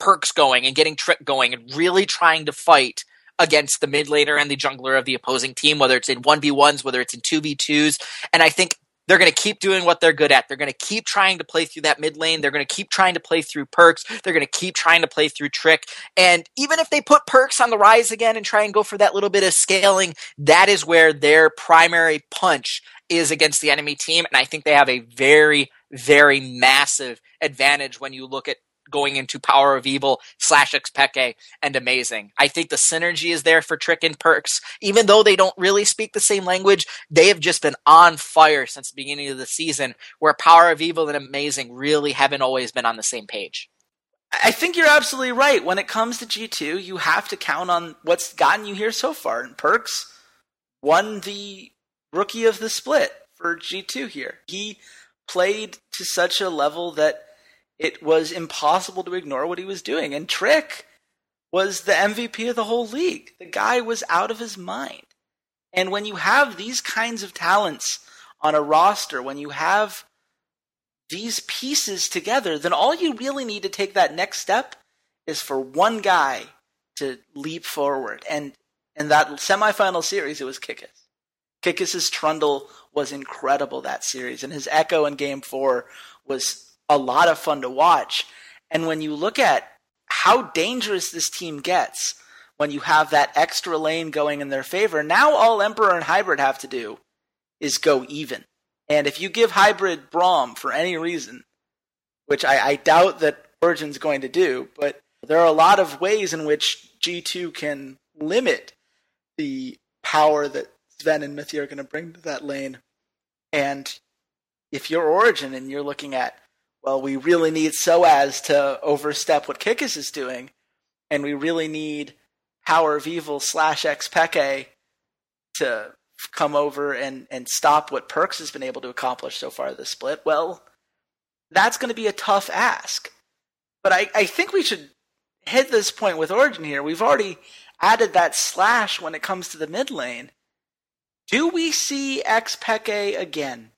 Perkz going and getting trick going and really trying to fight against the mid laner and the jungler of the opposing team, whether it's in 1v1s, whether it's in 2v2s. And I think they're going to keep doing what they're good at. They're going to keep trying to play through that mid lane. They're going to keep trying to play through Perkz. They're going to keep trying to play through trick. And even if they put Perkz on the Ryze again and try and go for that little bit of scaling, that is where their primary punch is against the enemy team. And I think they have a very, very massive advantage when you look at going into Power of Evil slash Xpeke and Amazing. I think the synergy is there for Trick and Perkz. Even though they don't really speak the same language, they have just been on fire since the beginning of the season, where Power of Evil and Amazing really haven't always been on the same page. I think you're absolutely right. When it comes to G2, you have to count on what's gotten you here so far. And Perkz won the rookie of the split for G2 here. He played to such a level that it was impossible to ignore what he was doing. And Trick was the MVP of the whole league. The guy was out of his mind. And when you have these kinds of talents on a roster, when you have these pieces together, then all you really need to take that next step is for one guy to leap forward. And in that semifinal series, it was Kikis. Kikis's Trundle was incredible that series, and his Ekko in Game Four was a lot of fun to watch. And when you look at how dangerous this team gets when you have that extra lane going in their favor, now all Emperor and Hybrid have to do is go even. And if you give Hybrid Braum for any reason, which I, I doubt that Origen's going to do, but there are a lot of ways in which G2 can limit the power that Zven and Mithy are going to bring to that lane. And if you're Origen and you're looking at well, we really need Soaz to overstep what Kikis is doing, and we really need Power of Evil slash Xpeke to come over and, and stop what Perkz has been able to accomplish so far this split, well, that's going to be a tough ask. But I, I think we should hit this point with Origen here. We've already added that slash when it comes to the mid lane. Do we see Xpeke again?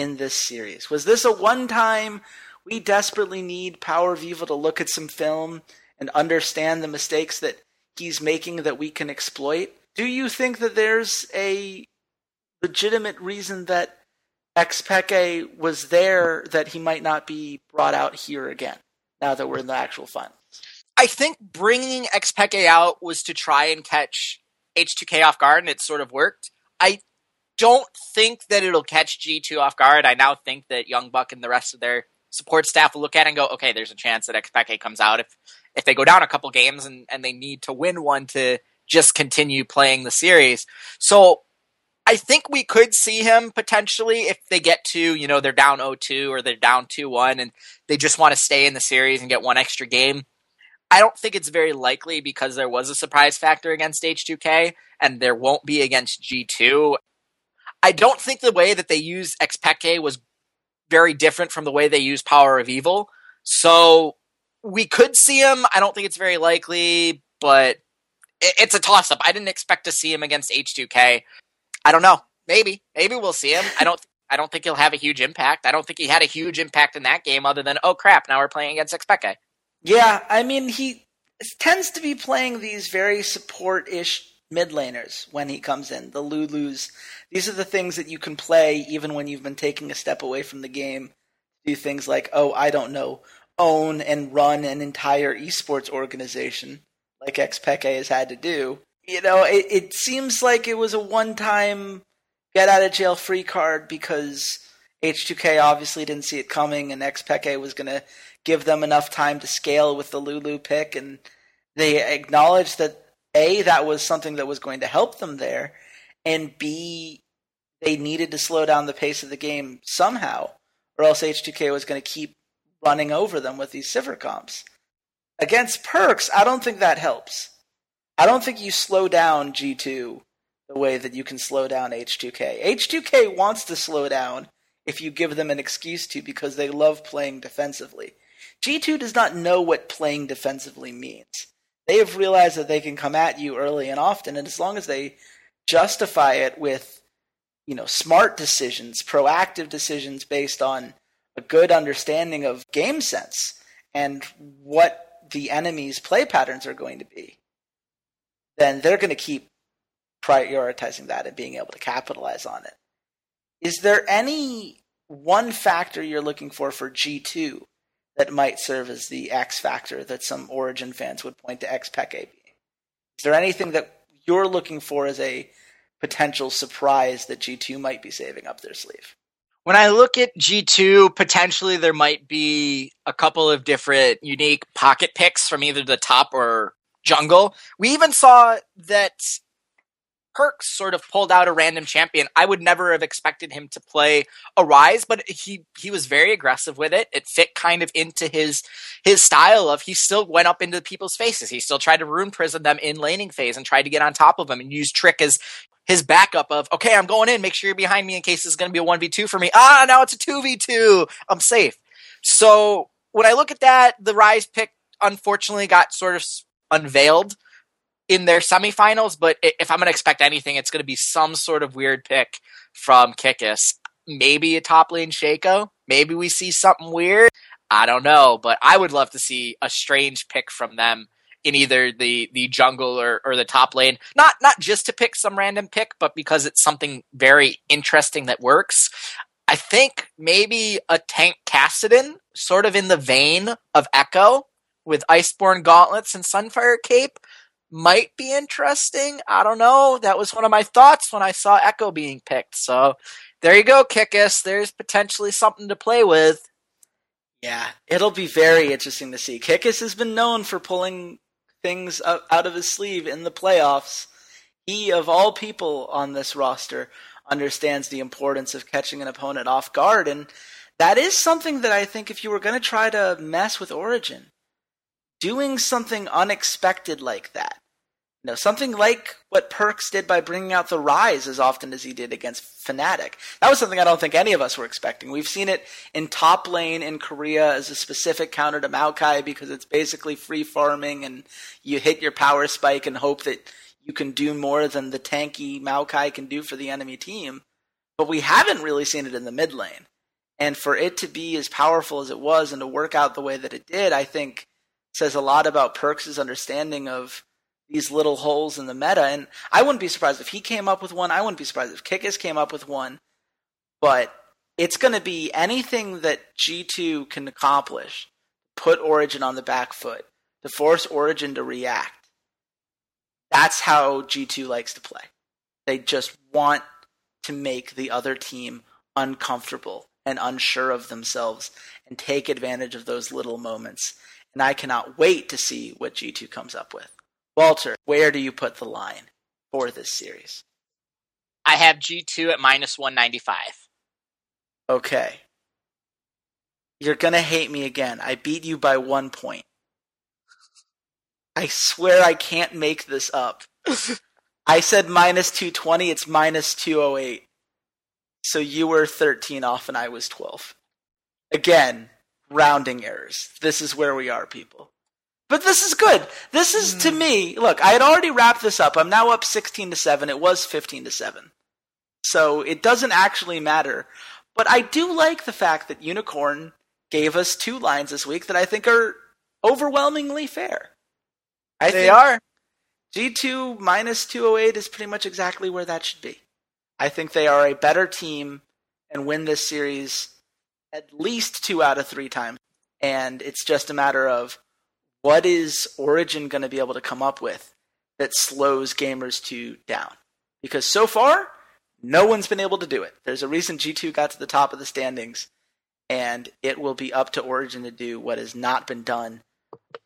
In this series? Was this a one time, we desperately need Power of Evil to look at some film and understand the mistakes that he's making that we can exploit? Do you think that there's a legitimate reason that Xpeke was there that he might not be brought out here again now that we're in the actual finals? I think bringing Xpeke out was to try and catch H2K off guard, and it sort of worked. I don't think that it'll catch G2 off guard. I now think that Young Buck and the rest of their support staff will look at it and go, okay, there's a chance that Xpeke comes out if if they go down a couple games and, and they need to win one to just continue playing the series. So I think we could see him potentially if they get to, you know, they're down 0-2 or they're down 2-1 and they just want to stay in the series and get one extra game. I don't think it's very likely because there was a surprise factor against H2K and there won't be against G2. I don't think the way that they use Xpeke was very different from the way they use Power of Evil. So we could see him. I don't think it's very likely, but it's a toss up. I didn't expect to see him against H2K. I don't know. Maybe. Maybe we'll see him. I don't I don't think he'll have a huge impact. I don't think he had a huge impact in that game other than, oh crap, now we're playing against Xpeke. Yeah, I mean, he tends to be playing these very support ish mid laners when he comes in. The Lulus. These are the things that you can play even when you've been taking a step away from the game. Do things like, oh, I don't know, own and run an entire esports organization like Xpeke has had to do. You know, it, it seems like it was a one time get out of jail free card because H2K obviously didn't see it coming and Xpeke was going to give them enough time to scale with the Lulu pick. And they acknowledged that A, that was something that was going to help them there, and B, they needed to slow down the pace of the game somehow, or else H2K was going to keep running over them with these Sivir comps. Against Perkz, I don't think that helps. I don't think you slow down G2 the way that you can slow down H2K. H2K wants to slow down if you give them an excuse to because they love playing defensively. G2 does not know what playing defensively means. They have realized that they can come at you early and often, and as long as they justify it with, you know, smart decisions, proactive decisions based on a good understanding of game sense and what the enemy's play patterns are going to be, then they're going to keep prioritizing that and being able to capitalize on it. Is there any one factor you're looking for for G2 that might serve as the X factor that some Origen fans would point to Xpeke being? Is there anything that you're looking for as a potential surprise that G2 might be saving up their sleeve? When I look at G2, potentially there might be a couple of different unique pocket picks from either the top or jungle. We even saw that Perkz sort of pulled out a random champion. I would never have expected him to play a Ryze, but he he was very aggressive with it. It fit kind of into his his style of he still went up into people's faces. He still tried to rune prison them in laning phase and tried to get on top of them and use trick as his backup of okay, I'm going in. Make sure you're behind me in case it's going to be a one v two for me. Ah, now it's a two v two. I'm safe. So when I look at that, the Ryze pick unfortunately got sort of unveiled in their semifinals, but if I'm going to expect anything, it's going to be some sort of weird pick from Kikis. Maybe a top lane Shaco. Maybe we see something weird. I don't know, but I would love to see a strange pick from them in either the the jungle or, or the top lane. Not not just to pick some random pick, but because it's something very interesting that works. I think maybe a tank Kassadin, sort of in the vein of Ekko, with Iceborn gauntlets and Sunfire cape might be interesting. I don't know. That was one of my thoughts when I saw Ekko being picked. So there you go, Kikis. There's potentially something to play with. Yeah, it'll be very interesting to see. Kikis has been known for pulling things out of his sleeve in the playoffs. He, of all people on this roster, understands the importance of catching an opponent off guard. And that is something that I think if you were going to try to mess with Origen, doing something unexpected like that. You know, something like what Perkz did by bringing out the Ryze as often as he did against Fnatic. That was something I don't think any of us were expecting. We've seen it in top lane in Korea as a specific counter to Maokai because it's basically free farming and you hit your power spike and hope that you can do more than the tanky Maokai can do for the enemy team. But we haven't really seen it in the mid lane. And for it to be as powerful as it was and to work out the way that it did, I think says a lot about Perkz' understanding of these little holes in the meta. And I wouldn't be surprised if he came up with one. I wouldn't be surprised if Kikis came up with one. But it's going to be anything that G2 can accomplish, put Origen on the back foot, to force Origen to react. That's how G2 likes to play. They just want to make the other team uncomfortable and unsure of themselves and take advantage of those little moments and I cannot wait to see what G2 comes up with. Walter, where do you put the line for this series? I have G2 at minus 195. Okay. You're going to hate me again. I beat you by one point. I swear I can't make this up. (laughs) I said minus 220, it's minus 208. So you were 13 off and I was 12. Again, rounding errors. This is where we are, people. But this is good. This is to hmm. me. Look, I had already wrapped this up. I'm now up 16 to 7. It was 15 to 7. So it doesn't actually matter. But I do like the fact that Unikrn gave us two lines this week that I think are overwhelmingly fair. I they are. G2 minus 208 is pretty much exactly where that should be. I think they are a better team and win this series at least two out of three times. And it's just a matter of what is Origen going to be able to come up with that slows Gamers 2 down? Because so far, no one's been able to do it. There's a reason G2 got to the top of the standings, and it will be up to Origen to do what has not been done.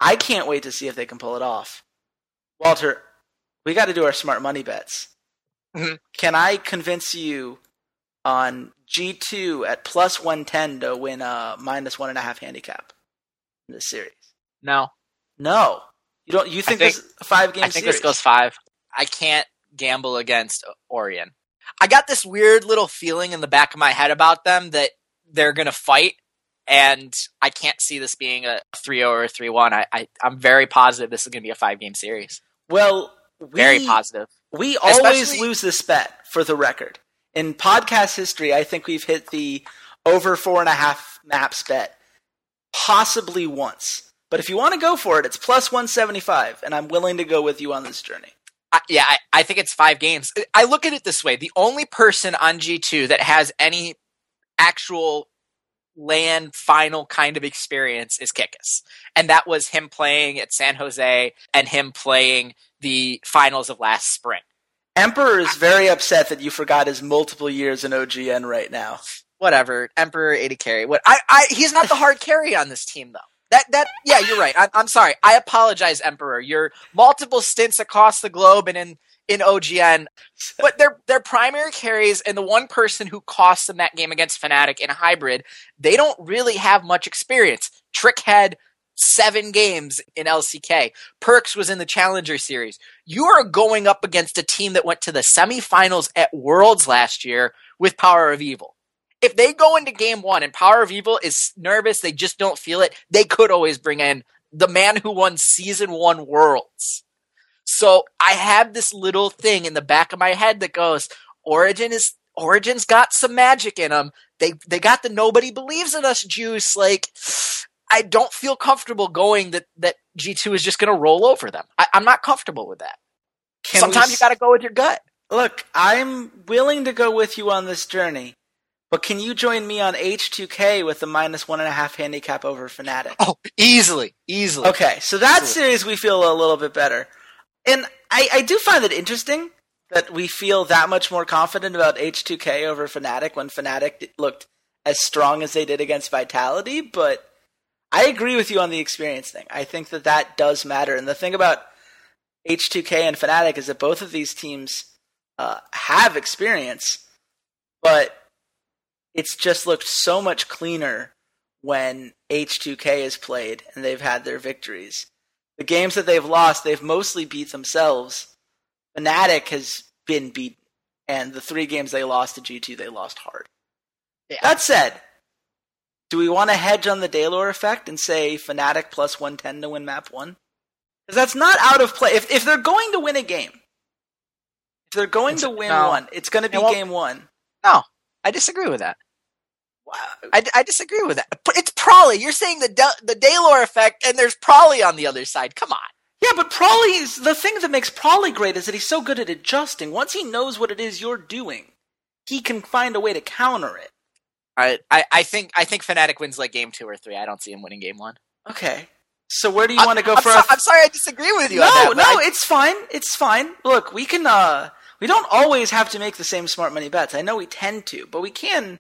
I can't wait to see if they can pull it off. Walter, we got to do our smart money bets. Mhm. Can I convince you on G2 at plus 110 to win a minus one and a half handicap in this series? No, No. You don't. You think, think- this is a five game I think series? this goes five. I can't gamble against Origen. I got this weird little feeling in the back of my head about them that they're going to fight, and I can't see this being a 3 0 or 3 1. I, I, I'm very positive this is going to be a five game series. Well, we, Very positive. We always Especially- lose this bet for the record. In podcast history, I think we've hit the over four and a half maps bet possibly once. But if you want to go for it, it's plus 175, and I'm willing to go with you on this journey. I, yeah, I, I think it's five games. I look at it this way: the only person on G two that has any actual land final kind of experience is Kikis, and that was him playing at San Jose and him playing the finals of last spring. Emperor is very upset that you forgot his multiple years in OGN right now. Whatever, Emperor AD carry. What I, I he's not the hard carry on this team though. That that yeah, you're right. I, I'm sorry. I apologize, Emperor. Your multiple stints across the globe and in in OGN, but their their primary carries and the one person who cost them that game against Fnatic in hybrid, they don't really have much experience. Trick had seven games in LCK. Perkz was in the Challenger Series. You are going up against a team that went to the semifinals at Worlds last year with Power of Evil. If they go into game one and Power of Evil is nervous, they just don't feel it, they could always bring in the man who won season one Worlds. So I have this little thing in the back of my head that goes, Origen is Origen's got some magic in them. They they got the nobody believes in us juice. Like I don't feel comfortable going that that G two is just going to roll over them. I, I'm not comfortable with that. Can Sometimes you got to go with your gut. Look, I'm willing to go with you on this journey, but can you join me on H2K with the minus one and a half handicap over Fnatic? Oh, easily, easily. Okay, so that Absolutely. series we feel a little bit better. And I, I do find it interesting that we feel that much more confident about H2K over Fnatic when Fnatic looked as strong as they did against Vitality, but I agree with you on the experience thing. I think that that does matter. And the thing about H2K and Fnatic is that both of these teams uh, have experience, but it's just looked so much cleaner when H2K is played and they've had their victories. The games that they've lost, they've mostly beat themselves. Fnatic has been beaten, and the three games they lost to G2, they lost hard. Yeah. That said, do we want to hedge on the Deilor effect and say Fnatic plus 110 to win map 1? Because that's not out of play. If, if they're going to win a game, if they're going to win No. one, it's going to be game one. No, I disagree with that. Wow. I, I disagree with that. But it's Pr0lly. You're saying the De- the Deilor effect, and there's Pr0lly on the other side. Come on. Yeah, but Pr0lly's the thing that makes Pr0lly great is that he's so good at adjusting. Once he knows what it is you're doing, he can find a way to counter it. I, I, I think I think Fnatic wins like game two or three. I don't see him winning game one. Okay. So where do you want to go I'm, for so- I'm sorry, I disagree with you. No, on that, no, I- it's fine. It's fine. Look, we can uh we don't always have to make the same smart money bets. I know we tend to, but we can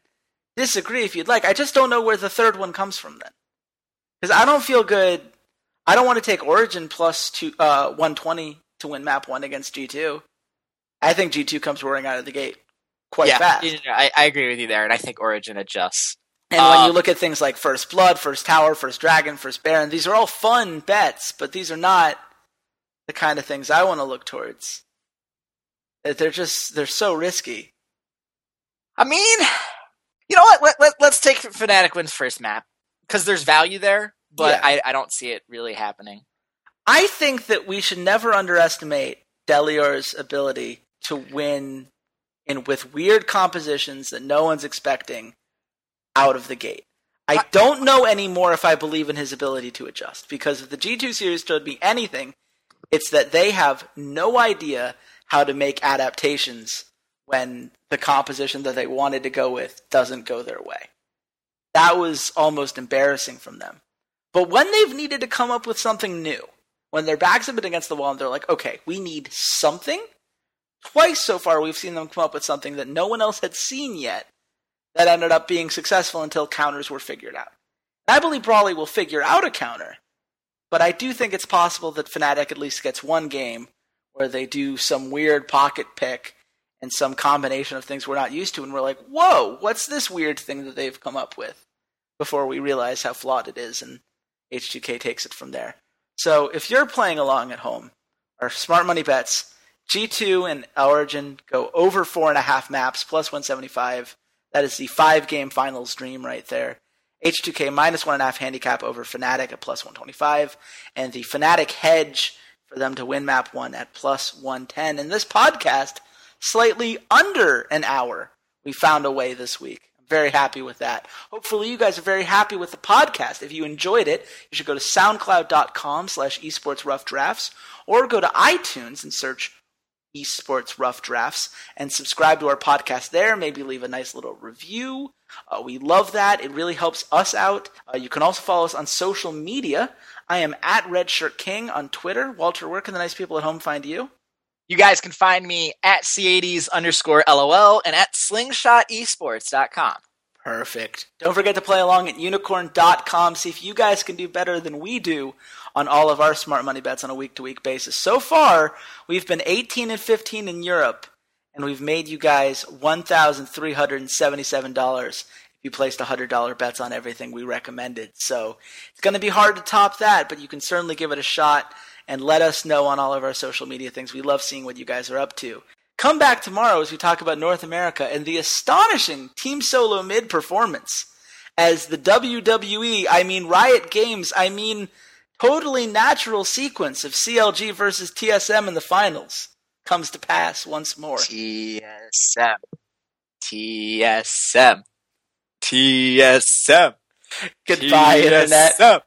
disagree if you'd like. I just don't know where the third one comes from then. Cuz I don't feel good. I don't want to take Origen plus two, uh 120 to win map 1 against G2. I think G2 comes roaring out of the gate quite yeah, fast. you know, I, I agree with you there, and I think Origen adjusts. And when you Um, look at things like First Blood, First Tower, First Dragon, First Baron, these are all fun bets, but these are not the kind of things I want to look towards. They're just, they're so risky. I mean, you know what? Let, let, let's take Fnatic wins first map because there's value there, but Yeah. I, I don't see it really happening. I think that we should never underestimate Deilor's ability to win in with weird compositions that no one's expecting out of the gate. I don't know anymore if I believe in his ability to adjust because if the G2 series told me anything, it's that they have no idea how to make adaptations when the composition that they wanted to go with doesn't go their way. That was almost embarrassing from them. But when they've needed to come up with something new, when their backs have been against the wall and they're like, okay, we need something, twice so far we've seen them come up with something that no one else had seen yet that ended up being successful until counters were figured out. And I believe Pr0lly will figure out a counter, but I do think it's possible that Fnatic at least gets one game where they do some weird pocket pick and some combination of things we're not used to, and we're like, whoa, what's this weird thing that they've come up with? Before we realize how flawed it is, and H2K takes it from there. So if you're playing along at home, our smart money bets, G2 and Origen go over four and a half maps plus 175 that is the five game finals dream right there. H2K minus one and a half handicap over Fnatic at plus 125, and the Fnatic hedge for them to win map one at plus 110. And this podcast, slightly under an hour, we found a way this week. I'm very happy with that. Hopefully you guys are very happy with the podcast. If you enjoyed it, you should go to soundcloud.com slash esports rough drafts or go to iTunes and search esports rough drafts and subscribe to our podcast there. Maybe leave a nice little review. Uh, we love that. It really helps us out. Uh, you can also follow us on social media. I am at redshirt king on twitter. Walter where can the nice people at home find you? You guys can find me at c80s underscore lol and at slingshotesports.com perfect. Don't forget to play along at unikrn.com see if you guys can do better than we do on all of our smart money bets on a week to week basis. So far, we've been 18 and 15 in Europe, and we've made you guys $1,377 if you placed $100 bets on everything we recommended. So it's going to be hard to top that, but you can certainly give it a shot and let us know on all of our social media things. We love seeing what you guys are up to. Come back tomorrow as we talk about North America and the astonishing Team Solo mid performance as the WWE, I mean Riot Games, I mean totally natural sequence of CLG versus TSM in the finals comes to pass once more. TSM. TSM. TSM. Goodbye, TSM. Internet.